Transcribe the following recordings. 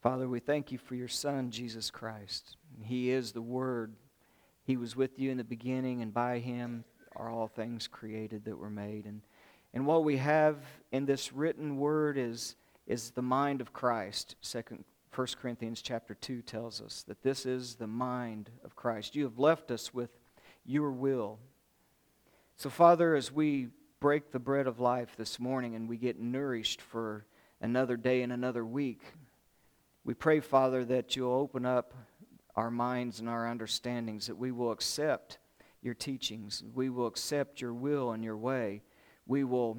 Father, we thank you for your Son, Jesus Christ. He is the Word. He was with you in the beginning, and by him are all things created that were made. And, and what we have in this written word is, is the mind of Christ. Second, 1 Corinthians chapter 2 tells us that this is the mind of Christ. You have left us with your will. So, Father, as we break the bread of life this morning and we get nourished for another day and another week, we pray, Father, that you'll open up our minds and our understandings, that we will accept your teachings, we will accept your will and your way. We will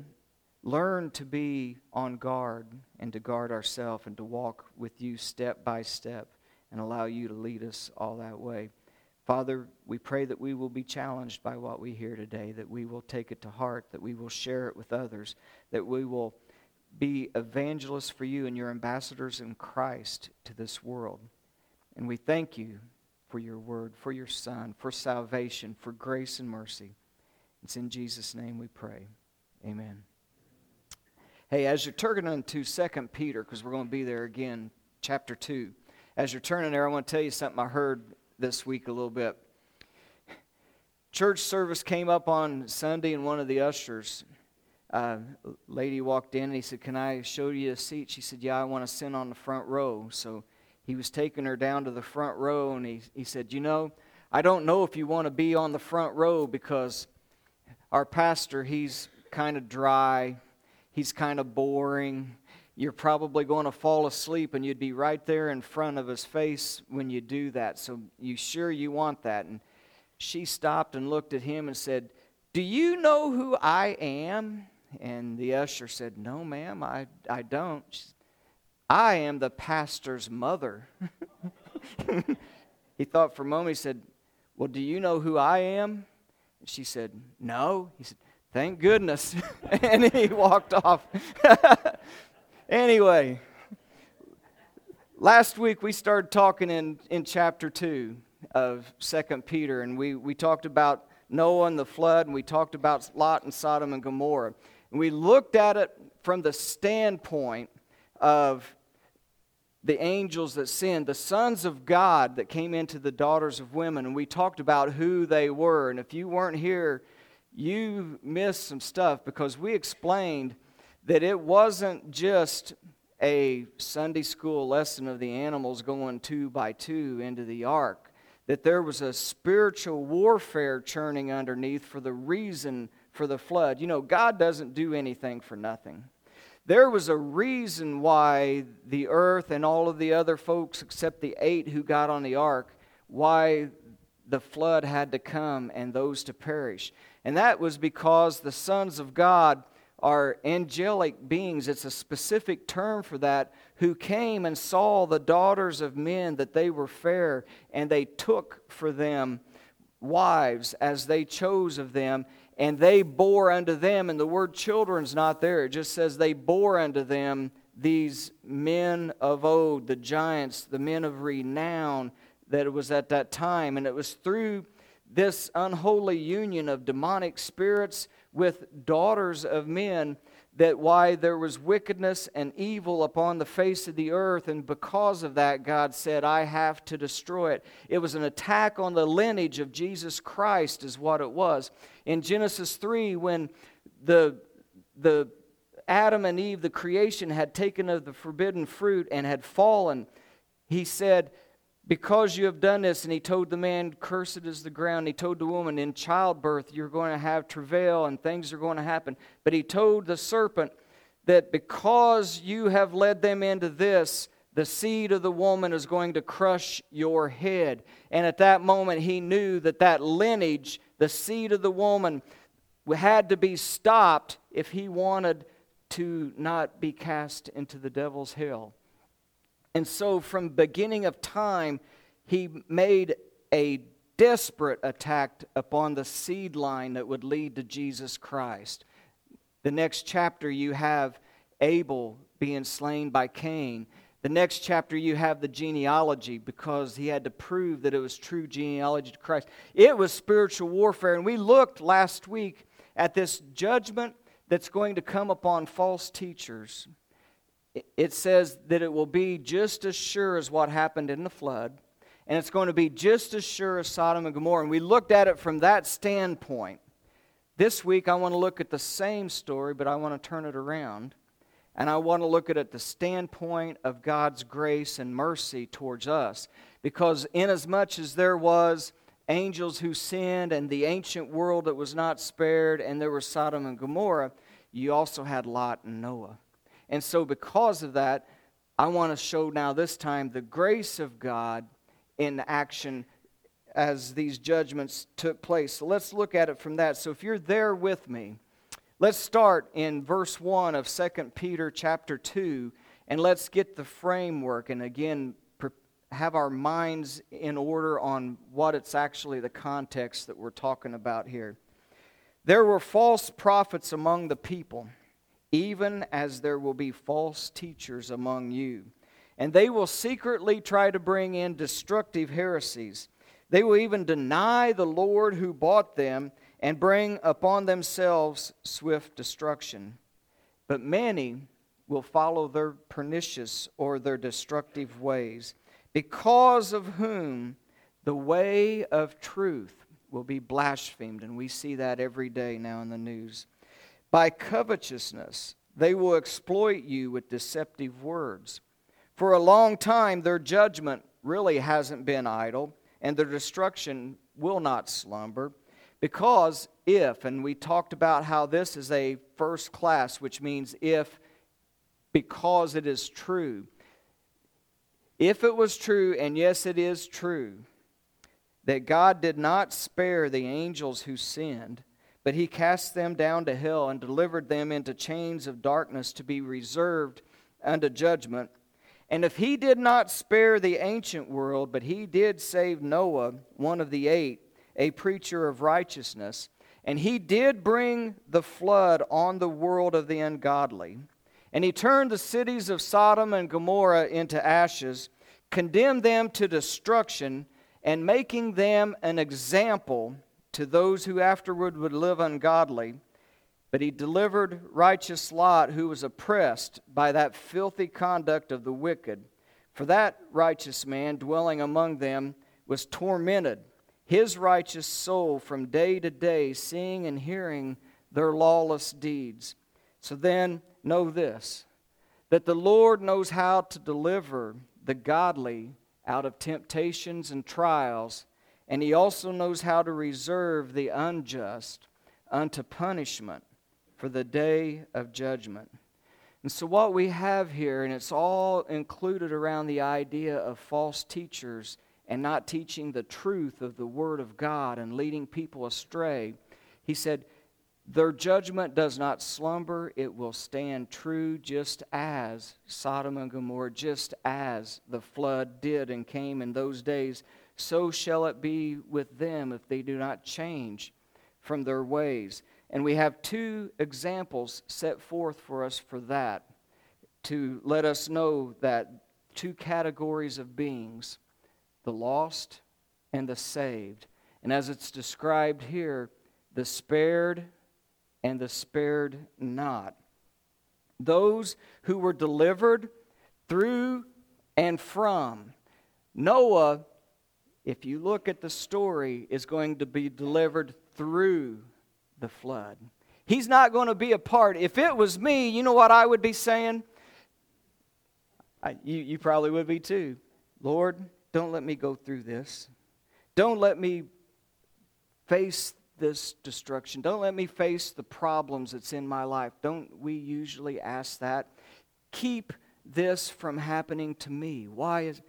learn to be on guard and to guard ourselves and to walk with you step by step and allow you to lead us all that way. Father, we pray that we will be challenged by what we hear today, that we will take it to heart, that we will share it with others, that we will be evangelists for you and your ambassadors in Christ to this world. And we thank you for your word, for your Son, for salvation, for grace and mercy. It's in Jesus' name we pray. Amen. Hey, as you're turning to 2 Peter, because we're going to be there again, chapter 2, as you're turning there, I want to tell you something I heard this week a little bit. Church service came up on Sunday, and one of the ushers uh, lady walked in and he said, Can I show you a seat? She said, Yeah, I want to sit on the front row. So he was taking her down to the front row and he, he said, You know, I don't know if you want to be on the front row because our pastor, he's kind of dry, he's kind of boring. You're probably going to fall asleep and you'd be right there in front of his face when you do that. So you sure you want that? And she stopped and looked at him and said, Do you know who I am? And the usher said, No, ma'am, I, I don't. Said, I am the pastor's mother. he thought for a moment, he said, Well, do you know who I am? And she said, No. He said, Thank goodness. and he walked off. anyway, last week we started talking in, in chapter 2 of Second Peter, and we, we talked about Noah and the flood, and we talked about Lot and Sodom and Gomorrah. And we looked at it from the standpoint of the angels that sinned, the sons of God that came into the daughters of women, and we talked about who they were. And if you weren't here, you missed some stuff because we explained that it wasn't just a Sunday school lesson of the animals going two by two into the ark, that there was a spiritual warfare churning underneath for the reason for the flood. You know, God doesn't do anything for nothing. There was a reason why the earth and all of the other folks, except the eight who got on the ark, why the flood had to come and those to perish. And that was because the sons of God are angelic beings. It's a specific term for that, who came and saw the daughters of men that they were fair, and they took for them wives as they chose of them, and they bore unto them, and the word children's not there. It just says they bore unto them these men of old, the giants, the men of renown that it was at that time. And it was through this unholy union of demonic spirits with daughters of men that why there was wickedness and evil upon the face of the earth, and because of that, God said, I have to destroy it. It was an attack on the lineage of Jesus Christ, is what it was. In Genesis 3, when the, the Adam and Eve, the creation, had taken of the forbidden fruit and had fallen, he said, because you have done this, and he told the man, Cursed is the ground. He told the woman, In childbirth, you're going to have travail and things are going to happen. But he told the serpent that because you have led them into this, the seed of the woman is going to crush your head. And at that moment, he knew that that lineage, the seed of the woman, had to be stopped if he wanted to not be cast into the devil's hell. And so, from beginning of time, he made a desperate attack upon the seed line that would lead to Jesus Christ. The next chapter, you have Abel being slain by Cain. The next chapter, you have the genealogy because he had to prove that it was true genealogy to Christ. It was spiritual warfare. And we looked last week at this judgment that's going to come upon false teachers it says that it will be just as sure as what happened in the flood, and it's going to be just as sure as Sodom and Gomorrah. And we looked at it from that standpoint. This week, I want to look at the same story, but I want to turn it around. And I want to look at it the standpoint of God's grace and mercy towards us. Because, inasmuch as there was angels who sinned and the ancient world that was not spared, and there was Sodom and Gomorrah, you also had Lot and Noah. And so, because of that, I want to show now this time the grace of God in action as these judgments took place. So, let's look at it from that. So, if you're there with me, let's start in verse 1 of 2 Peter chapter 2, and let's get the framework. And again, have our minds in order on what it's actually the context that we're talking about here. There were false prophets among the people even as there will be false teachers among you. And they will secretly try to bring in destructive heresies. They will even deny the Lord who bought them and bring upon themselves swift destruction. But many will follow their pernicious or their destructive ways, because of whom the way of truth will be blasphemed. And we see that every day now in the news. By covetousness, they will exploit you with deceptive words. For a long time, their judgment really hasn't been idle, and their destruction will not slumber. Because if, and we talked about how this is a first class, which means if, because it is true. If it was true, and yes, it is true, that God did not spare the angels who sinned, but he cast them down to hell and delivered them into chains of darkness to be reserved unto judgment. And if he did not spare the ancient world, but he did save Noah, one of the eight, a preacher of righteousness, and he did bring the flood on the world of the ungodly, and he turned the cities of Sodom and Gomorrah into ashes, condemned them to destruction, and making them an example to those who afterward would live ungodly. But he delivered righteous Lot, who was oppressed by that filthy conduct of the wicked. For that righteous man dwelling among them was tormented, his righteous soul from day to day, seeing and hearing their lawless deeds. So then, know this that the Lord knows how to deliver the godly out of temptations and trials and he also knows how to reserve the unjust unto punishment for the day of judgment. And so, what we have here, and it's all included around the idea of false teachers and not teaching the truth of the Word of God and leading people astray, he said, Their judgment does not slumber, it will stand true, just as Sodom and Gomorrah, just as the flood did and came in those days so shall it be with them if they do not change from their ways. And we have two examples set forth for us for that to let us know that two categories of beings the lost and the saved. And as it's described here, the spared and the spared not. Those who were delivered through and from. Noah if you look at the story, is going to be delivered through the flood. He's not going to be a part. If it was me, you know what I would be saying? I, you, you probably would be too. Lord, don't let me go through this. Don't let me face this destruction. Don't let me face the problems that's in my life. Don't we usually ask that? Keep this from happening to me. Why is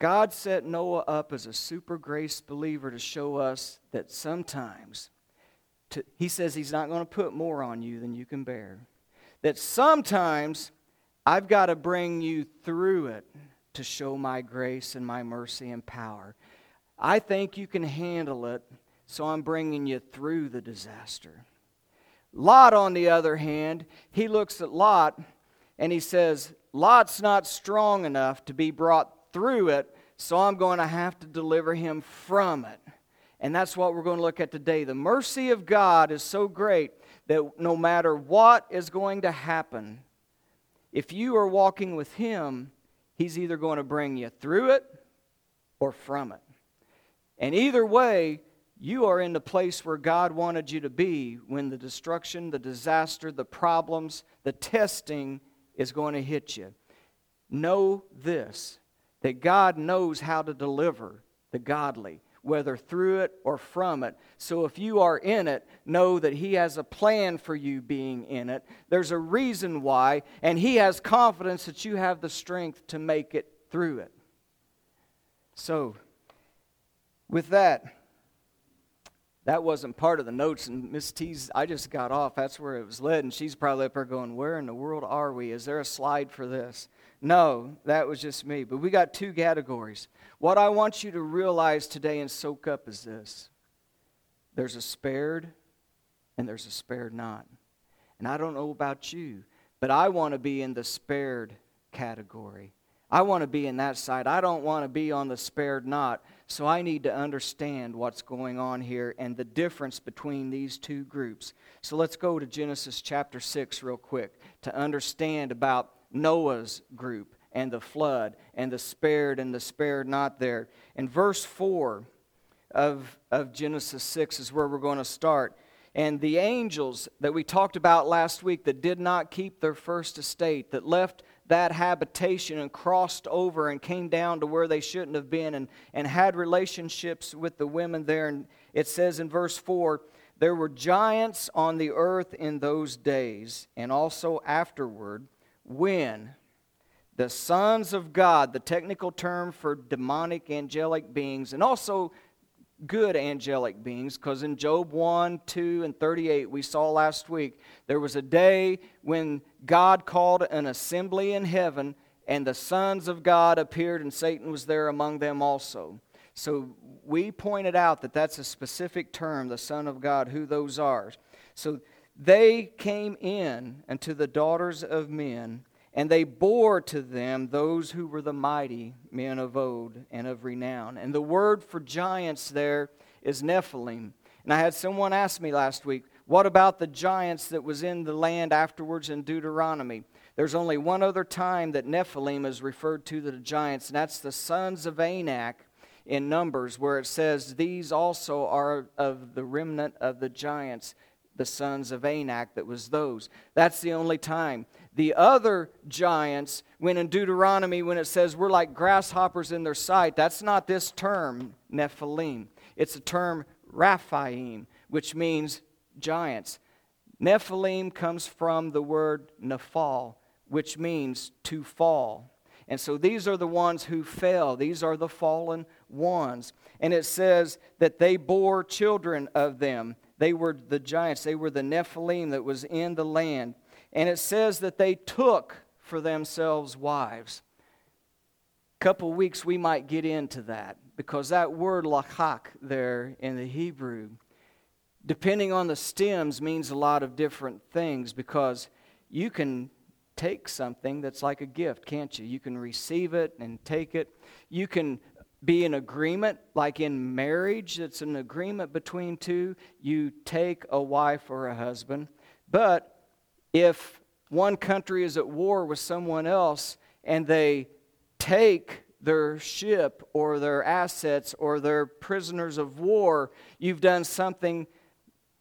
God set Noah up as a super grace believer to show us that sometimes, to, he says he's not going to put more on you than you can bear. That sometimes I've got to bring you through it to show my grace and my mercy and power. I think you can handle it, so I'm bringing you through the disaster. Lot, on the other hand, he looks at Lot and he says, Lot's not strong enough to be brought through it, so I'm going to have to deliver him from it. And that's what we're going to look at today. The mercy of God is so great that no matter what is going to happen, if you are walking with Him, He's either going to bring you through it or from it. And either way, you are in the place where God wanted you to be when the destruction, the disaster, the problems, the testing is going to hit you. Know this that God knows how to deliver the godly, whether through it or from it. So if you are in it, know that He has a plan for you being in it. There's a reason why, and He has confidence that you have the strength to make it through it. So, with that, that wasn't part of the notes, and Miss T's, I just got off. That's where it was led, and she's probably up there going, Where in the world are we? Is there a slide for this? No, that was just me. But we got two categories. What I want you to realize today and soak up is this there's a spared, and there's a spared not. And I don't know about you, but I want to be in the spared category. I want to be in that side. I don't want to be on the spared not. So I need to understand what's going on here and the difference between these two groups. So let's go to Genesis chapter 6 real quick to understand about Noah's group and the flood and the spared and the spared not there. In verse 4 of, of Genesis 6 is where we're going to start. And the angels that we talked about last week that did not keep their first estate, that left that habitation and crossed over and came down to where they shouldn't have been and, and had relationships with the women there. And it says in verse 4 there were giants on the earth in those days and also afterward when the sons of God, the technical term for demonic angelic beings, and also good angelic beings because in Job 1, 2, and 38, we saw last week, there was a day when God called an assembly in heaven and the sons of God appeared and Satan was there among them also. So we pointed out that that's a specific term, the Son of God, who those are. So they came in unto the daughters of men and they bore to them those who were the mighty men of old and of renown. And the word for giants there is Nephilim. And I had someone ask me last week, what about the giants that was in the land afterwards in Deuteronomy? There's only one other time that Nephilim is referred to the giants, and that's the sons of Anak in Numbers, where it says, These also are of the remnant of the giants, the sons of Anak, that was those. That's the only time. The other giants, when in Deuteronomy, when it says we're like grasshoppers in their sight, that's not this term, Nephilim. It's the term Raphaim, which means giants. Nephilim comes from the word Nephal, which means to fall. And so these are the ones who fell. These are the fallen ones. And it says that they bore children of them. They were the giants, they were the Nephilim that was in the land. And it says that they took for themselves wives. A couple weeks we might get into that because that word lachak there in the Hebrew, depending on the stems, means a lot of different things because you can take something that's like a gift, can't you? You can receive it and take it. You can be an agreement, like in marriage, it's an agreement between two. You take a wife or a husband. But if one country is at war with someone else and they take their ship or their assets or their prisoners of war, you've done something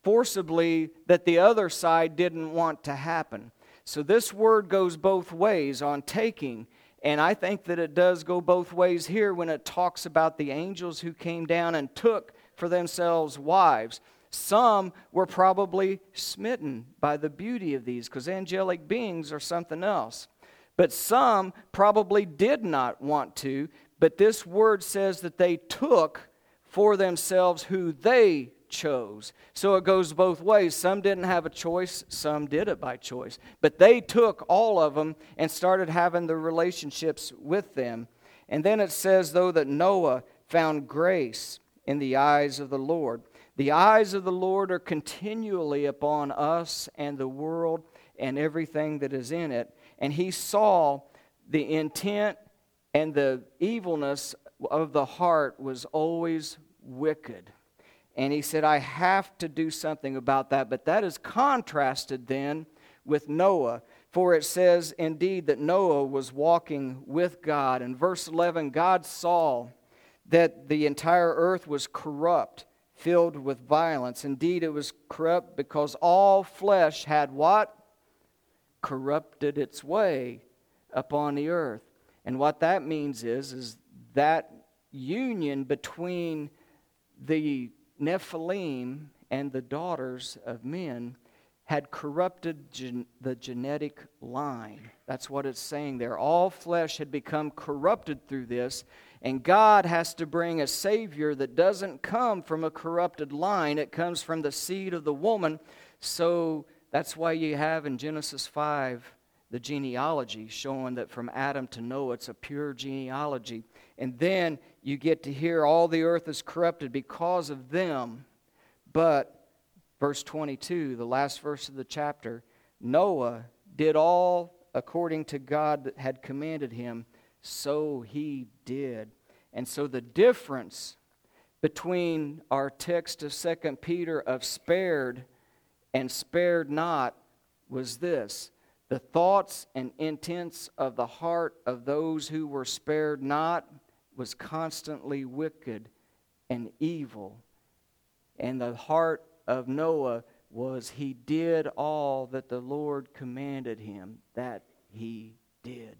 forcibly that the other side didn't want to happen. So this word goes both ways on taking. And I think that it does go both ways here when it talks about the angels who came down and took for themselves wives. Some were probably smitten by the beauty of these because angelic beings are something else. But some probably did not want to, but this word says that they took for themselves who they chose. So it goes both ways. Some didn't have a choice, some did it by choice. But they took all of them and started having the relationships with them. And then it says, though, that Noah found grace in the eyes of the Lord. The eyes of the Lord are continually upon us and the world and everything that is in it. And he saw the intent and the evilness of the heart was always wicked. And he said, I have to do something about that. But that is contrasted then with Noah, For it says indeed that Noah was walking with God. In verse 11, God saw that the entire earth was corrupt, filled with violence. Indeed, it was corrupt because all flesh had what? Corrupted its way upon the earth. And what that means is, is that union between the Nephilim and the daughters of men had corrupted gen- the genetic line. That's what it's saying there. All flesh had become corrupted through this, and God has to bring a Savior that doesn't come from a corrupted line, it comes from the seed of the woman. So that's why you have in Genesis 5 the genealogy showing that from Adam to Noah it's a pure genealogy. And then you get to hear all the earth is corrupted because of them. But verse 22, the last verse of the chapter, Noah did all according to God that had commanded him, so he did. And so the difference between our text of 2 Peter of spared and spared not was this the thoughts and intents of the heart of those who were spared not was constantly wicked and evil. And the heart of Noah was he did all that the Lord commanded him that he did.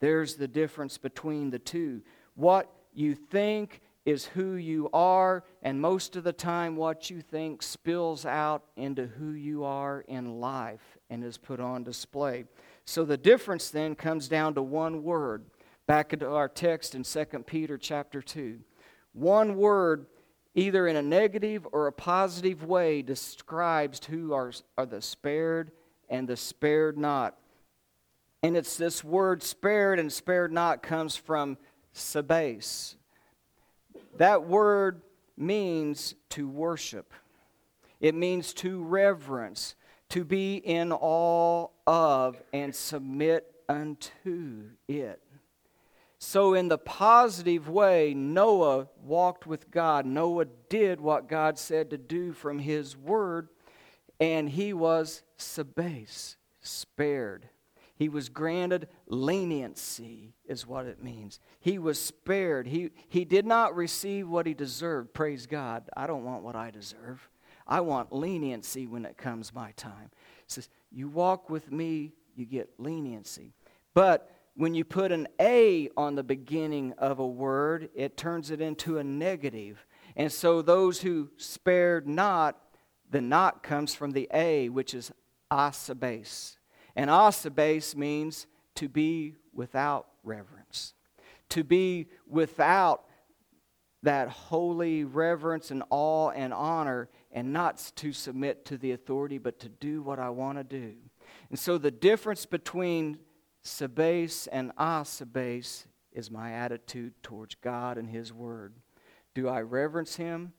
There's the difference between the two. What you think is who you are, and most of the time, what you think spills out into who you are in life and is put on display. So the difference then comes down to one word. Back into our text in 2 Peter chapter 2. One word either in a negative or a positive way, describes who are, are the spared and the spared not. And it's this word spared and spared not comes from sabase. That word means to worship, it means to reverence, to be in awe of, and submit unto it. So, in the positive way, Noah walked with God. Noah did what God said to do from his word, and he was sabase, spared. He was granted leniency, is what it means. He was spared. He, he did not receive what he deserved. Praise God. I don't want what I deserve. I want leniency when it comes my time. He says, You walk with me, you get leniency. But when you put an A on the beginning of a word, it turns it into a negative. And so those who spared not, the not comes from the A, which is asabase. And asabase means to be without reverence, to be without that holy reverence and awe and honor, and not to submit to the authority, but to do what I want to do. And so the difference between Sabase and asabase is my attitude towards God and His Word. Do I reverence Him?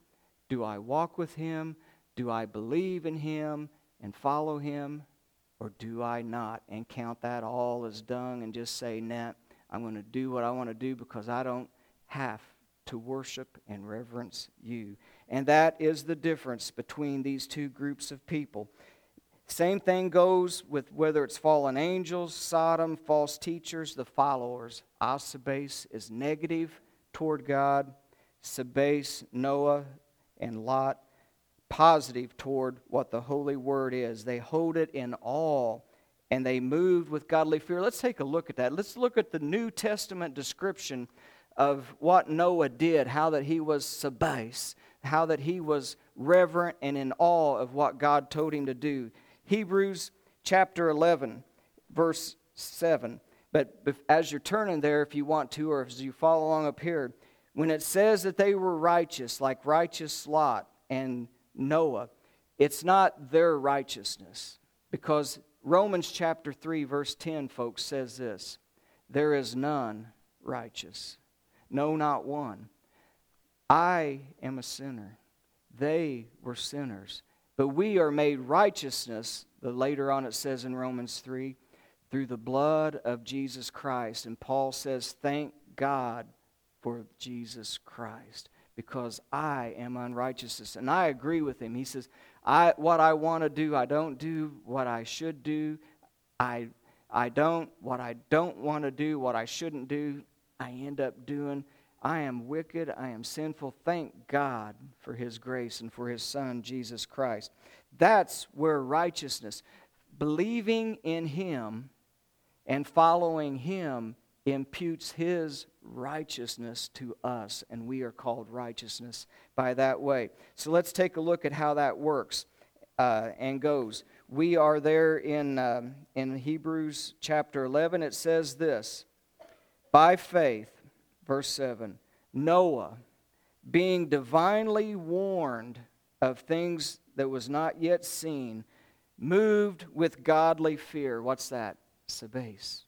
Do I walk with Him? Do I believe in Him and follow Him? Or do I not and count that all as dung and just say, nah, I'm going to do what I want to do because I don't have to worship and reverence you? And that is the difference between these two groups of people. Same thing goes with whether it's fallen angels, Sodom, false teachers, the followers. Asabase is negative toward God, Sabase, Noah, and Lot, positive toward what the holy word is. They hold it in awe and they moved with godly fear. Let's take a look at that. Let's look at the New Testament description of what Noah did, how that he was sabase, how that he was reverent and in awe of what God told him to do. Hebrews chapter 11, verse 7. But as you're turning there, if you want to, or as you follow along up here, when it says that they were righteous, like righteous Lot and Noah, it's not their righteousness. Because Romans chapter 3, verse 10, folks, says this There is none righteous, no, not one. I am a sinner. They were sinners. But we are made righteousness, the later on it says in Romans 3, through the blood of Jesus Christ. And Paul says, Thank God for Jesus Christ, because I am unrighteousness. And I agree with him. He says, I, What I want to do, I don't do. What I should do, I I don't, what I don't want to do, what I shouldn't do, I end up doing. I am wicked, I am sinful. Thank God for His grace and for His Son, Jesus Christ. That's where righteousness, believing in Him and following Him, imputes His righteousness to us, and we are called righteousness by that way. So let's take a look at how that works uh, and goes. We are there in, um, in Hebrews chapter 11. It says this By faith, verse 7, Noah, being divinely warned of things that was not yet seen, moved with godly fear. What's that? Sabase.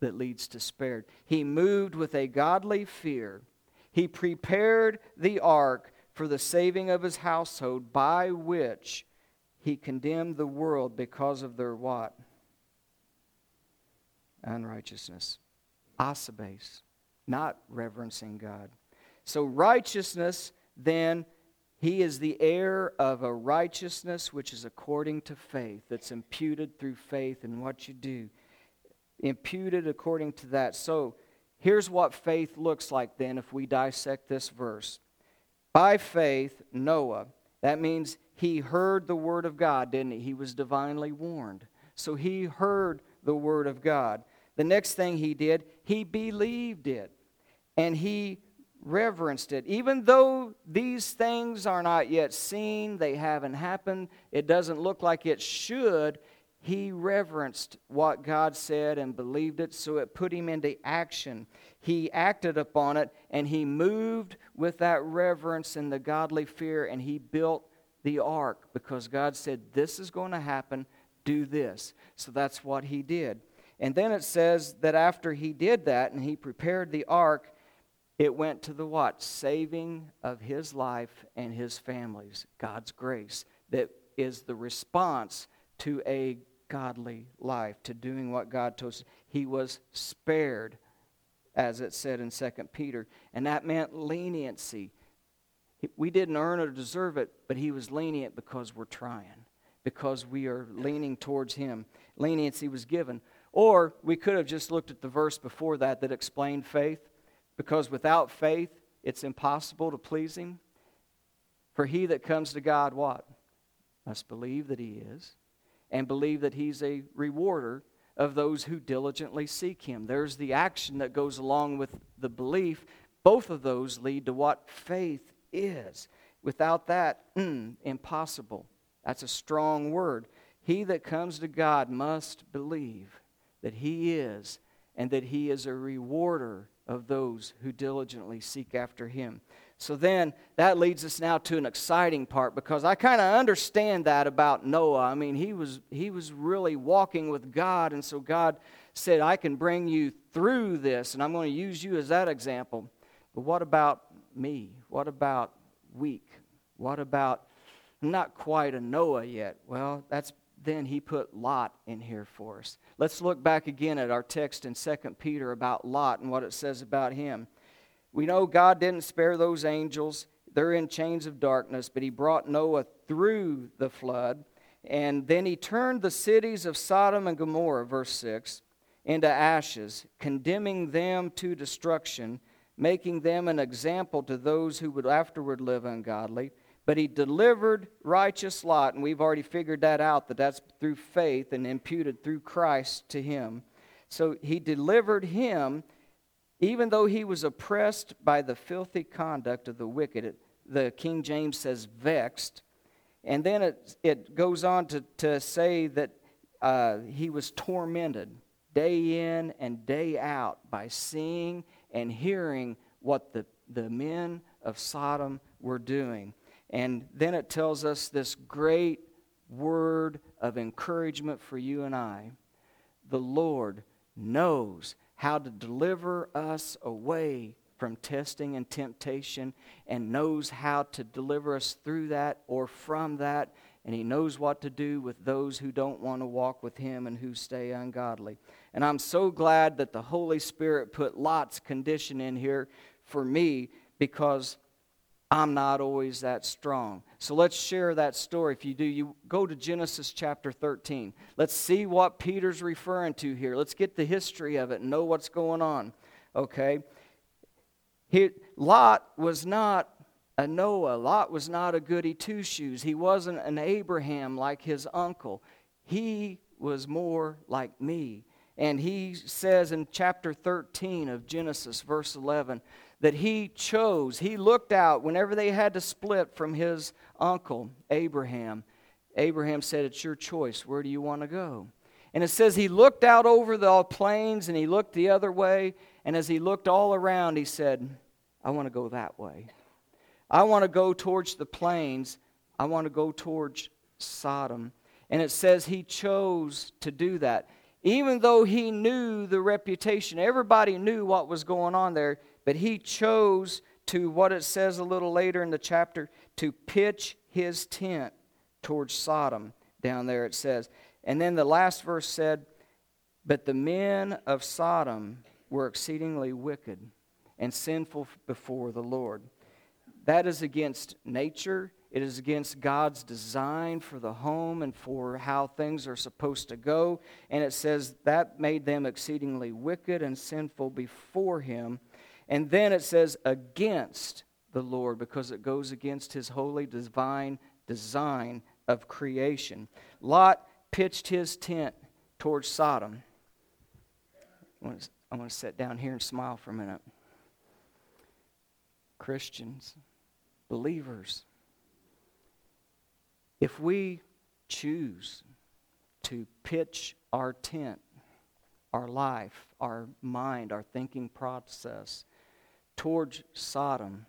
That leads to spared. He moved with a godly fear. He prepared the ark for the saving of his household, by which he condemned the world because of their what? Unrighteousness. Asabase. Not reverencing God. So righteousness then he is the heir of a righteousness which is according to faith, that's imputed through faith in what you do. Imputed according to that. So here's what faith looks like then if we dissect this verse. By faith, Noah, that means he heard the word of God, didn't he? He was divinely warned. So he heard the word of God. The next thing he did, he believed it. And he reverenced it. Even though these things are not yet seen, they haven't happened, it doesn't look like it should, he reverenced what God said and believed it, so it put him into action. He acted upon it, and he moved with that reverence and the godly fear, and he built the ark because God said, This is going to happen, do this. So that's what he did. And then it says that after he did that and he prepared the ark, it went to the what? Saving of his life and his family's. God's grace that is the response to a godly life, to doing what God told us. He was spared, as it said in 2 Peter. And that meant leniency. We didn't earn or deserve it, but he was lenient because we're trying, because we are leaning towards him. Leniency was given. Or we could have just looked at the verse before that that explained faith because without faith, it's impossible to please Him. For he that comes to God, what? Must believe that He is, and believe that He's a rewarder of those who diligently seek Him. There's the action that goes along with the belief. Both of those lead to what faith is. Without that, mm, impossible. That's a strong word. He that comes to God must believe that He is, and that He is a rewarder of those who diligently seek after him. So then that leads us now to an exciting part because I kind of understand that about Noah. I mean, he was he was really walking with God and so God said, "I can bring you through this and I'm going to use you as that example." But what about me? What about weak? What about not quite a Noah yet. Well, that's then he put Lot in here for us. Let's look back again at our text in 2 Peter about Lot and what it says about him. We know God didn't spare those angels. They're in chains of darkness, but he brought Noah through the flood. And then he turned the cities of Sodom and Gomorrah, verse 6, into ashes, condemning them to destruction, making them an example to those who would afterward live ungodly. But he delivered righteous Lot, and we've already figured that out, that that's through faith and imputed through Christ to him. So he delivered him, even though he was oppressed by the filthy conduct of the wicked. The King James says vexed. And then it, it goes on to, to say that uh, he was tormented day in and day out by seeing and hearing what the, the men of Sodom were doing. And then it tells us this great word of encouragement for you and I. The Lord knows how to deliver us away from testing and temptation and knows how to deliver us through that or from that. And He knows what to do with those who don't want to walk with Him and who stay ungodly. And I'm so glad that the Holy Spirit put Lot's condition in here for me because I'm not always that strong. So let's share that story. If you do, you go to Genesis chapter 13. Let's see what Peter's referring to here. Let's get the history of it and know what's going on. Okay? He, Lot was not a Noah. Lot was not a goody two shoes. He wasn't an Abraham like his uncle. He was more like me. And he says in chapter 13 of Genesis, verse 11, that he chose, he looked out whenever they had to split from his uncle, Abraham. Abraham said, It's your choice. Where do you want to go? And it says he looked out over the plains and he looked the other way. And as he looked all around, he said, I want to go that way. I want to go towards the plains. I want to go towards Sodom. And it says he chose to do that. Even though he knew the reputation, everybody knew what was going on there, but he chose to, what it says a little later in the chapter, to pitch his tent towards Sodom. Down there it says. And then the last verse said, But the men of Sodom were exceedingly wicked and sinful before the Lord. That is against nature. It is against God's design for the home and for how things are supposed to go. And it says that made them exceedingly wicked and sinful before Him. And then it says against the Lord because it goes against His holy, divine design of creation. Lot pitched his tent towards Sodom. I want to, to sit down here and smile for a minute. Christians, believers, if we choose to pitch our tent, our life, our mind, our thinking process towards Sodom,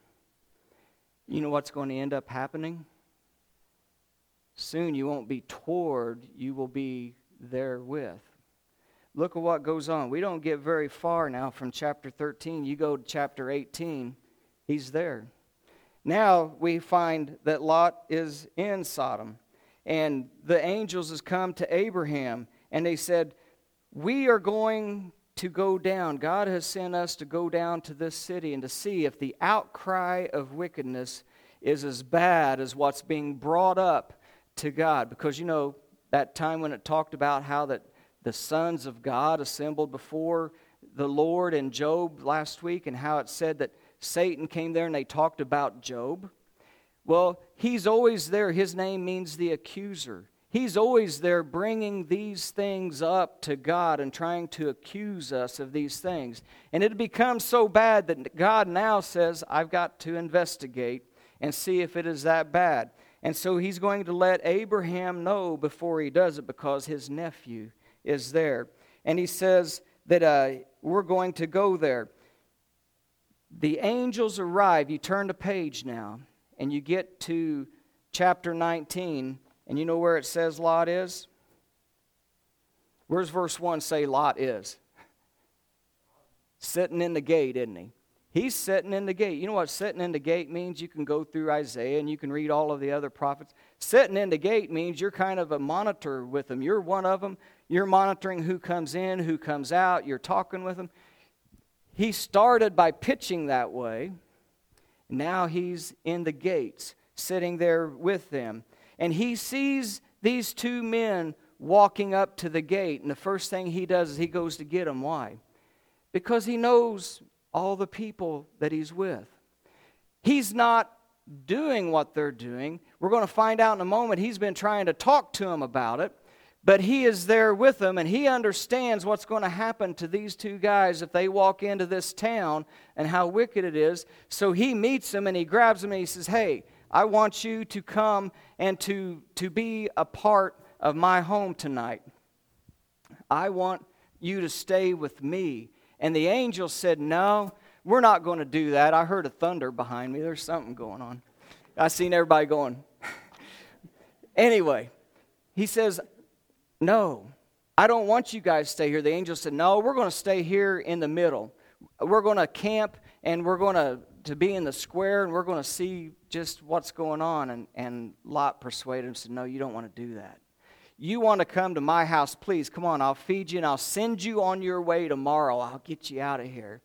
you know what's going to end up happening? Soon you won't be toward, you will be there with. Look at what goes on. We don't get very far now from chapter 13. You go to chapter 18, he's there. Now we find that Lot is in Sodom. And the angels has come to Abraham and they said, "We are going to go down. God has sent us to go down to this city and to see if the outcry of wickedness is as bad as what's being brought up to God. Because, you know, that time when it talked about how that the sons of God assembled before the Lord and Job last week, and how it said that Satan came there and they talked about Job. Well, he's always there. His name means the accuser. He's always there bringing these things up to God and trying to accuse us of these things. And it becomes so bad that God now says, I've got to investigate and see if it is that bad. And so he's going to let Abraham know before he does it because his nephew is there. And he says that uh, we're going to go there. The angels arrive. You turn the page now, and you get to chapter 19, and you know where it says Lot is? Where's verse 1 say Lot is? Sitting in the gate, isn't he? He's sitting in the gate. You know what sitting in the gate means? You can go through Isaiah and you can read all of the other prophets. Sitting in the gate means you're kind of a monitor with them. You're one of them. You're monitoring who comes in, who comes out. You're talking with them. He started by pitching that way. Now he's in the gates, sitting there with them. And he sees these two men walking up to the gate. And the first thing he does is he goes to get them. Why? Because he knows all the people that he's with. He's not doing what they're doing. We're going to find out in a moment. He's been trying to talk to them about it, but he is there with them and he understands what's going to happen to these two guys if they walk into this town and how wicked it is. So he meets them and he grabs them and he says, Hey, I want you to come and to, to be a part of my home tonight. I want you to stay with me. And the angel said, No, we're not going to do that. I heard a thunder behind me. There's something going on. I seen everybody going. anyway, he says, No, I don't want you guys to stay here. The angel said, No, we're going to stay here in the middle. We're going to camp and we're going to, to be in the square and we're going to see just what's going on. And, and Lot persuaded him, said, No, you don't want to do that. You want to come to my house, please come on. I'll feed you and I'll send you on your way tomorrow. I'll get you out of here.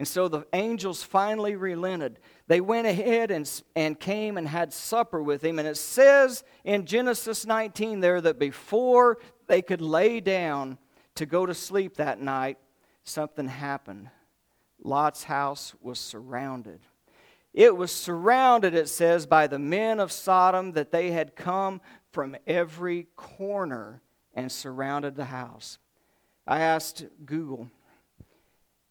And so the angels finally relented. They went ahead and, and came and had supper with him. And it says in Genesis 19 there that before they could lay down to go to sleep that night, something happened. Lot's house was surrounded. It was surrounded, it says, by the men of Sodom that they had come from every corner and surrounded the house. I asked Google,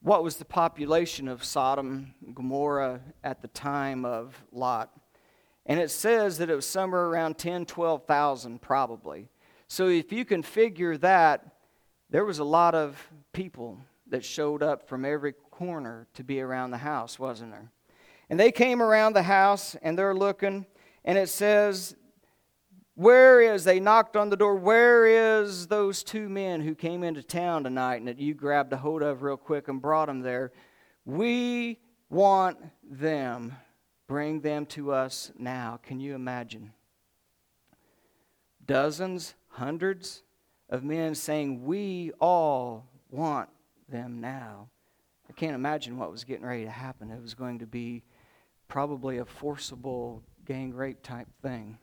what was the population of Sodom Gomorrah at the time of Lot? And it says that it was somewhere around 10, 12,000 probably. So if you can figure that, there was a lot of people that showed up from every corner to be around the house, wasn't there? And they came around the house and they're looking, and it says, Where is, they knocked on the door, where is those two men who came into town tonight and that you grabbed a hold of real quick and brought them there? We want them. Bring them to us now. Can you imagine? Dozens, hundreds of men saying, We all want them now. I can't imagine what was getting ready to happen. It was going to be probably a forcible gang rape type thing.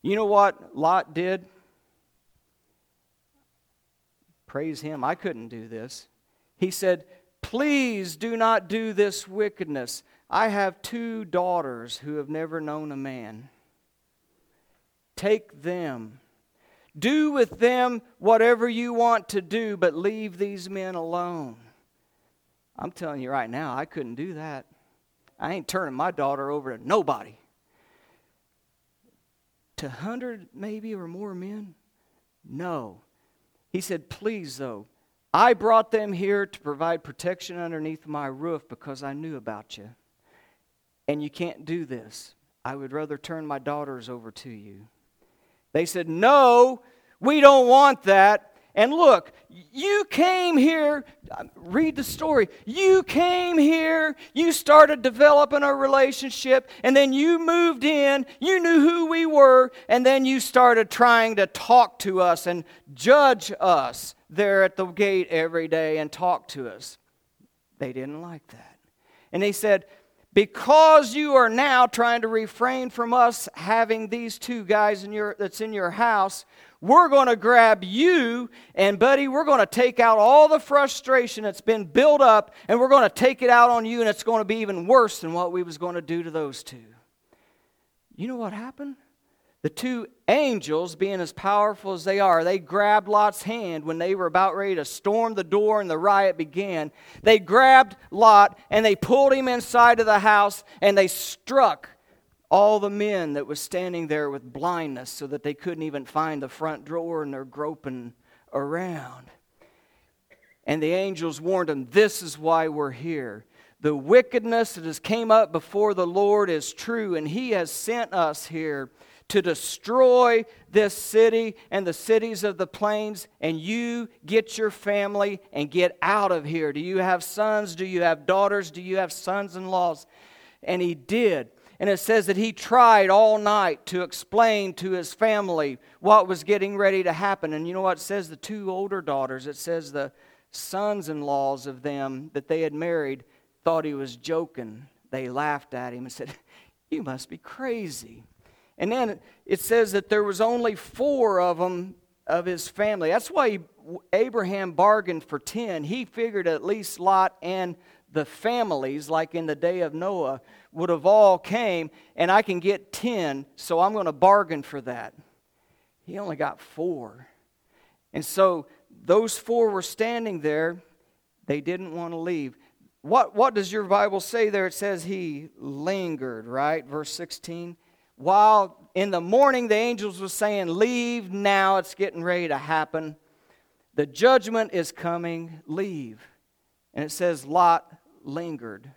You know what Lot did? Praise him. I couldn't do this. He said, Please do not do this wickedness. I have two daughters who have never known a man. Take them. Do with them whatever you want to do, but leave these men alone. I'm telling you right now, I couldn't do that. I ain't turning my daughter over to nobody. To 100 maybe or more men? No. He said, Please, though, I brought them here to provide protection underneath my roof because I knew about you. And you can't do this. I would rather turn my daughters over to you. They said, No, we don't want that. And look, you came here, read the story. You came here, you started developing a relationship, and then you moved in, you knew who we were, and then you started trying to talk to us and judge us there at the gate every day and talk to us. They didn't like that. And they said, because you are now trying to refrain from us having these two guys in your, that's in your house, we're going to grab you, and buddy, we're going to take out all the frustration that's been built up, and we're going to take it out on you, and it's going to be even worse than what we was going to do to those two. You know what happened? The two angels, being as powerful as they are, they grabbed Lot's hand when they were about ready to storm the door and the riot began. They grabbed Lot and they pulled him inside of the house and they struck all the men that was standing there with blindness so that they couldn't even find the front door and they're groping around. And the angels warned them, This is why we're here. The wickedness that has came up before the Lord is true, and He has sent us here to destroy this city and the cities of the plains, and you get your family and get out of here. Do you have sons? Do you have daughters? Do you have sons in laws? And he did. And it says that he tried all night to explain to his family what was getting ready to happen. And you know what it says? The two older daughters, it says the sons in laws of them that they had married thought he was joking. They laughed at him and said, You must be crazy. And then it says that there was only four of them of his family. That's why Abraham bargained for 10. He figured at least Lot and the families, like in the day of Noah, would have all came, and I can get 10, so I'm going to bargain for that. He only got four. And so those four were standing there. They didn't want to leave. What, what does your Bible say there? It says he lingered, right? Verse 16. While in the morning the angels were saying, Leave now, it's getting ready to happen. The judgment is coming, leave. And it says, Lot lingered.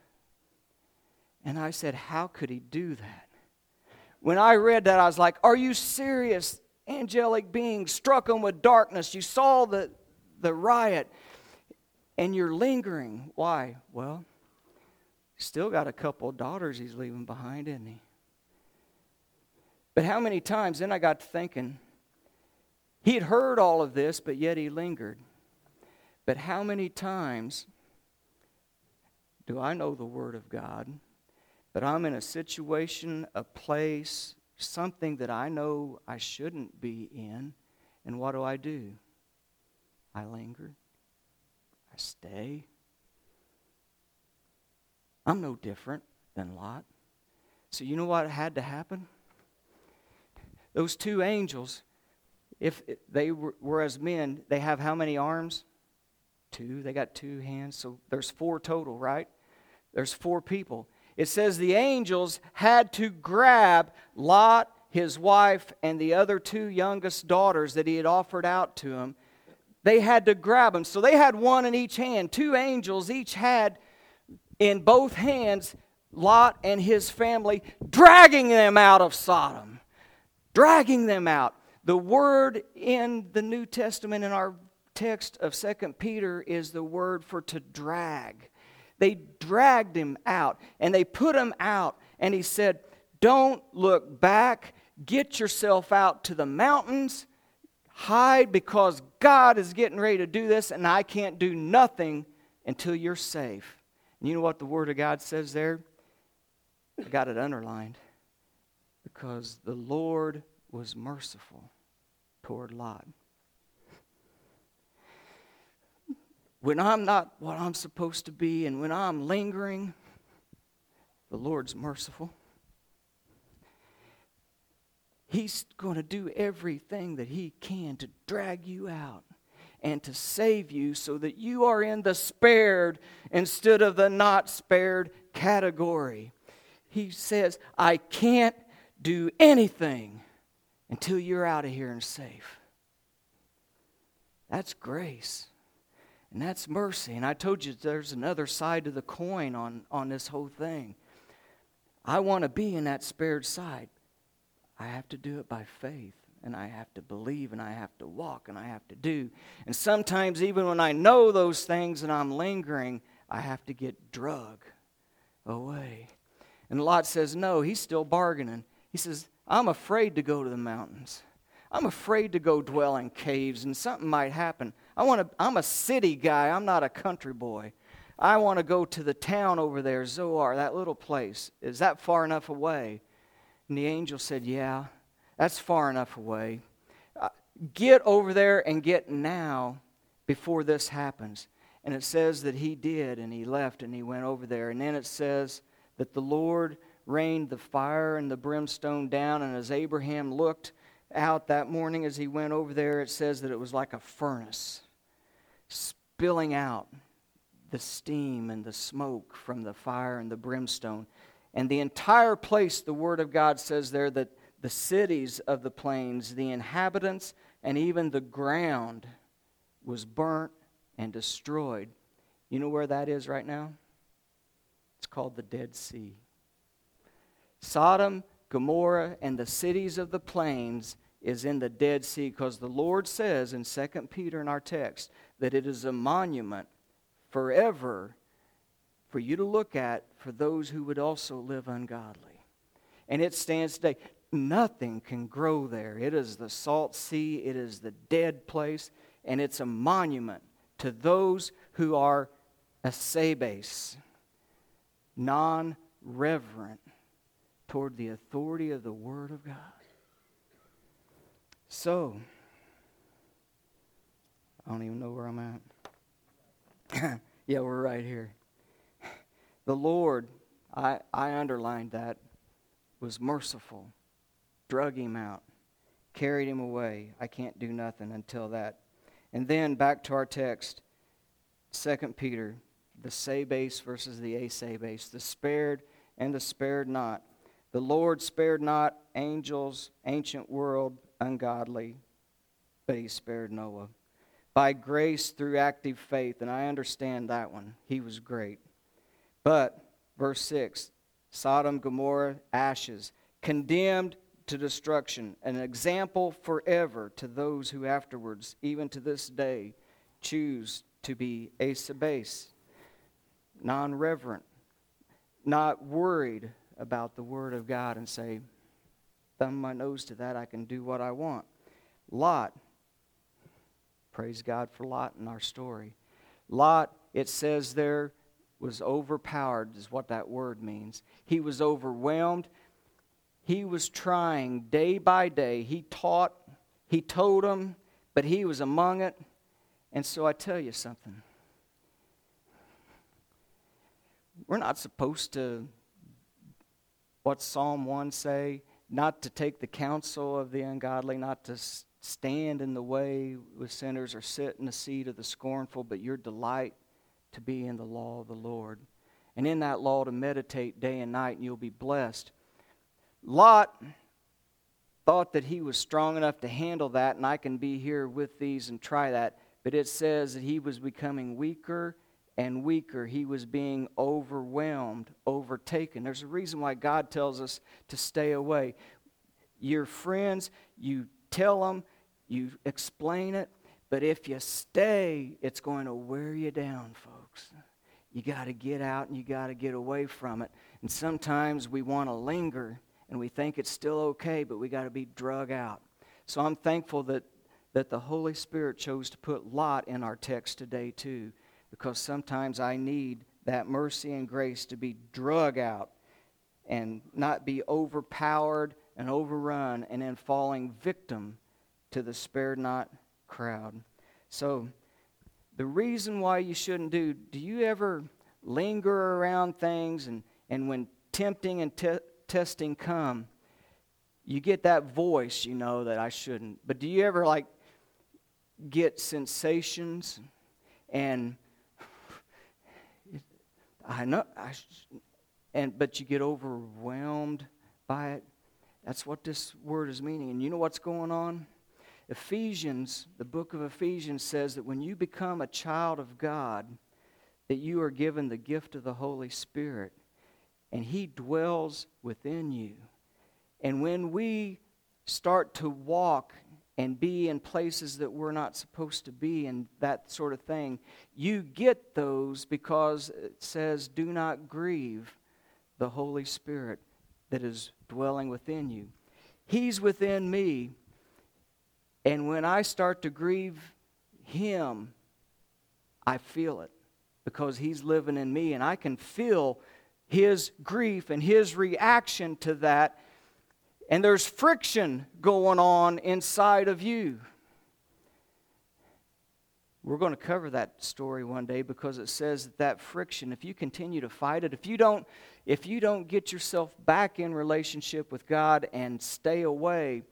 And I said, How could he do that? When I read that, I was like, Are you serious? Angelic being struck him with darkness. You saw the, the riot and you're lingering. Why? Well, still got a couple of daughters he's leaving behind, isn't he? But how many times, then I got to thinking, he had heard all of this, but yet he lingered. But how many times do I know the Word of God? But I'm in a situation, a place, something that I know I shouldn't be in. And what do I do? I linger. I stay. I'm no different than Lot. So, you know what had to happen? Those two angels, if they were as men, they have how many arms? Two. They got two hands. So there's four total, right? There's four people. It says the angels had to grab Lot, his wife, and the other two youngest daughters that he had offered out to him. They had to grab them. So they had one in each hand. Two angels each had in both hands Lot and his family, dragging them out of Sodom. Dragging them out. The word in the New Testament in our text of Second Peter is the word for to drag. They dragged him out and they put him out, and he said, Don't look back. Get yourself out to the mountains. Hide because God is getting ready to do this, and I can't do nothing until you're safe. And you know what the Word of God says there? I got it underlined. Because the Lord was merciful toward Lot. When I'm not what I'm supposed to be and when I'm lingering, the Lord's merciful. He's going to do everything that He can to drag you out and to save you so that you are in the spared instead of the not spared category. He says, I can't do anything until you're out of here and safe. That's grace. And that's mercy. And I told you there's another side to the coin on, on this whole thing. I want to be in that spared side. I have to do it by faith. And I have to believe and I have to walk and I have to do. And sometimes, even when I know those things and I'm lingering, I have to get drug away. And Lot says, No, he's still bargaining. He says, I'm afraid to go to the mountains. I'm afraid to go dwell in caves and something might happen. I want to, I'm a city guy, I'm not a country boy. I want to go to the town over there, Zoar, that little place. Is that far enough away? And the angel said, Yeah, that's far enough away. Uh, get over there and get now before this happens. And it says that he did, and he left and he went over there. And then it says that the Lord rained the fire and the brimstone down, and as Abraham looked out that morning as he went over there, it says that it was like a furnace spilling out the steam and the smoke from the fire and the brimstone. And the entire place, the Word of God says there that the cities of the plains, the inhabitants, and even the ground was burnt and destroyed. You know where that is right now? It's called the Dead Sea. Sodom, Gomorrah, and the cities of the plains is in the Dead Sea because the Lord says in 2 Peter in our text that it is a monument forever for you to look at for those who would also live ungodly. And it stands today. Nothing can grow there. It is the salt sea, it is the dead place, and it's a monument to those who are asebes, non reverent toward the authority of the Word of God. So, I don't even know where I'm at. yeah, we're right here. The Lord, I, I underlined that, was merciful, drug him out, carried him away. I can't do nothing until that. And then back to our text, 2 Peter, the sabes versus the asebes, the spared and the spared not. The Lord spared not angels, ancient world, ungodly, but he spared Noah. By grace through active faith, and I understand that one. He was great. But, verse 6 Sodom, Gomorrah, ashes, condemned to destruction, an example forever to those who afterwards, even to this day, choose to be asebes, non reverent, not worried about the Word of God and say, thumb my nose to that, I can do what I want. Lot, praise God for Lot in our story. Lot, it says there was overpowered, is what that word means. He was overwhelmed. He was trying day by day. He taught, he told them, but he was among it. And so I tell you something. We're not supposed to, what Psalm 1 say, not to take the counsel of the ungodly, not to stand in the way with sinners or sit in the seat of the scornful, but your delight to be in the law of the Lord. And in that law to meditate day and night, and you'll be blessed. Lot thought that he was strong enough to handle that, and I can be here with these and try that. But it says that he was becoming weaker and weaker. He was being overwhelmed, overtaken. There's a reason why God tells us to stay away. Your friends, you tell them, you explain it, but if you stay, it's going to wear you down, folks. You got to get out and you got to get away from it. And sometimes we want to linger and we think it's still okay, but we got to be drug out. So I'm thankful that, that the Holy Spirit chose to put Lot in our text today, too, because sometimes I need that mercy and grace to be drug out and not be overpowered and overrun and then falling victim to the spared not crowd. So, the reason why you shouldn't do, do you ever linger around things and, and when tempting and te- testing come, you get that voice, you know, that I shouldn't. But do you ever like get sensations and I know I and but you get overwhelmed by it? That's what this word is meaning. And you know what's going on? Ephesians, the book of Ephesians says that when you become a child of God, that you are given the gift of the Holy Spirit and He dwells within you. And when we start to walk and be in places that we're not supposed to be and that sort of thing, you get those because it says, Do not grieve the Holy Spirit that is dwelling within you. He's within me. And when I start to grieve Him, I feel it because He's living in me. And I can feel his grief and his reaction to that. And there's friction going on inside of you. We're going to cover that story one day because it says that, that friction, if you continue to fight it, if you don't if you don't get yourself back in relationship with God and stay away,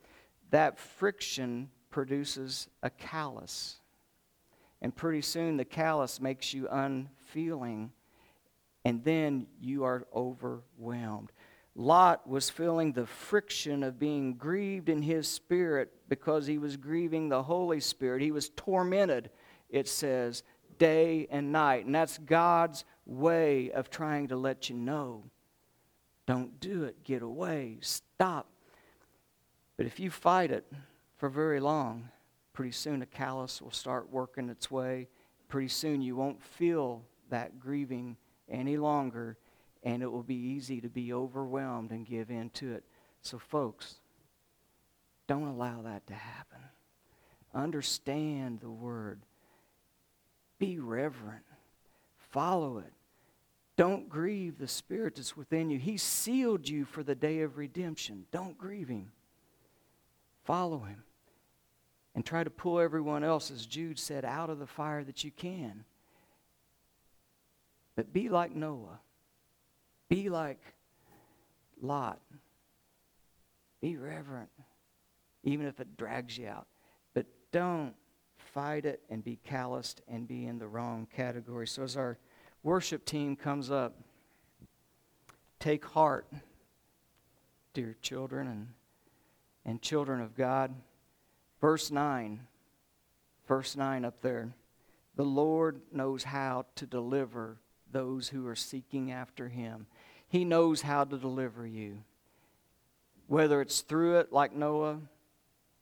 that friction produces a callus. And pretty soon the callus makes you unfeeling and then you are overwhelmed. Lot was feeling the friction of being grieved in his spirit because he was grieving the Holy Spirit. He was tormented, it says, day and night. And that's God's way of trying to let you know don't do it, get away, stop. But if you fight it for very long, pretty soon a callus will start working its way. Pretty soon you won't feel that grieving any longer, and it will be easy to be overwhelmed and give in to it. So, folks, don't allow that to happen. Understand the word, be reverent, follow it. Don't grieve the Spirit that's within you. He sealed you for the day of redemption. Don't grieve Him. Follow Him. And try to pull everyone else, as Jude said, out of the fire that you can. But be like Noah. Be like Lot. Be reverent, even if it drags you out. But don't fight it and be calloused and be in the wrong category. So as our worship team comes up, take heart, dear children and, and children of God. Verse 9. Verse 9 up there. The Lord knows how to deliver those who are seeking after Him. He knows how to deliver you. Whether it's through it like Noah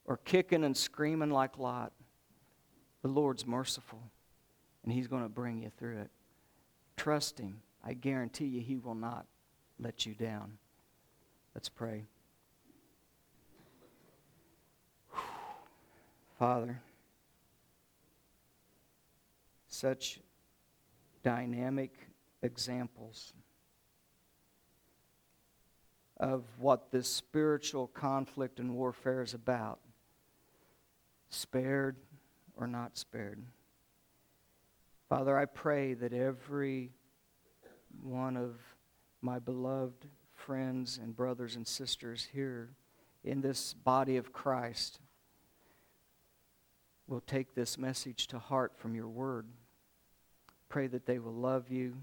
or kicking and screaming like Lot, the Lord's merciful and He's going to bring you through it. Trust Him. I guarantee you, He will not let you down. Let's pray. Father, such dynamic examples of what this spiritual conflict and warfare is about spared or not spared. Father, I pray that every one of my beloved friends and brothers and sisters here in this body of Christ will take this message to heart from your word. Pray that they will love you,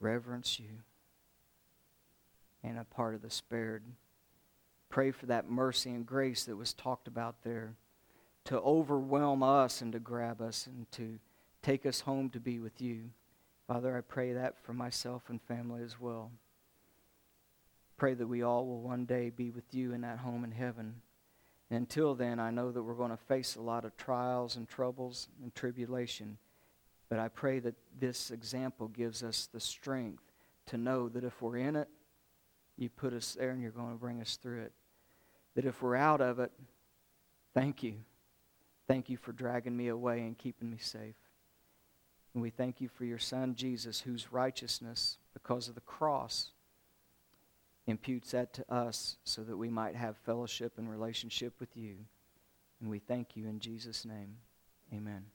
reverence you, and a part of the spared. Pray for that mercy and grace that was talked about there to overwhelm us and to grab us and to take us home to be with you. Father, I pray that for myself and family as well. Pray that we all will one day be with you in that home in heaven. And until then, I know that we're going to face a lot of trials and troubles and tribulation. But I pray that this example gives us the strength to know that if we're in it, you put us there and you're going to bring us through it. That if we're out of it, thank you. Thank you for dragging me away and keeping me safe. And we thank you for your Son, Jesus, whose righteousness, because of the cross, imputes that to us so that we might have fellowship and relationship with you. And we thank you in Jesus' name. Amen.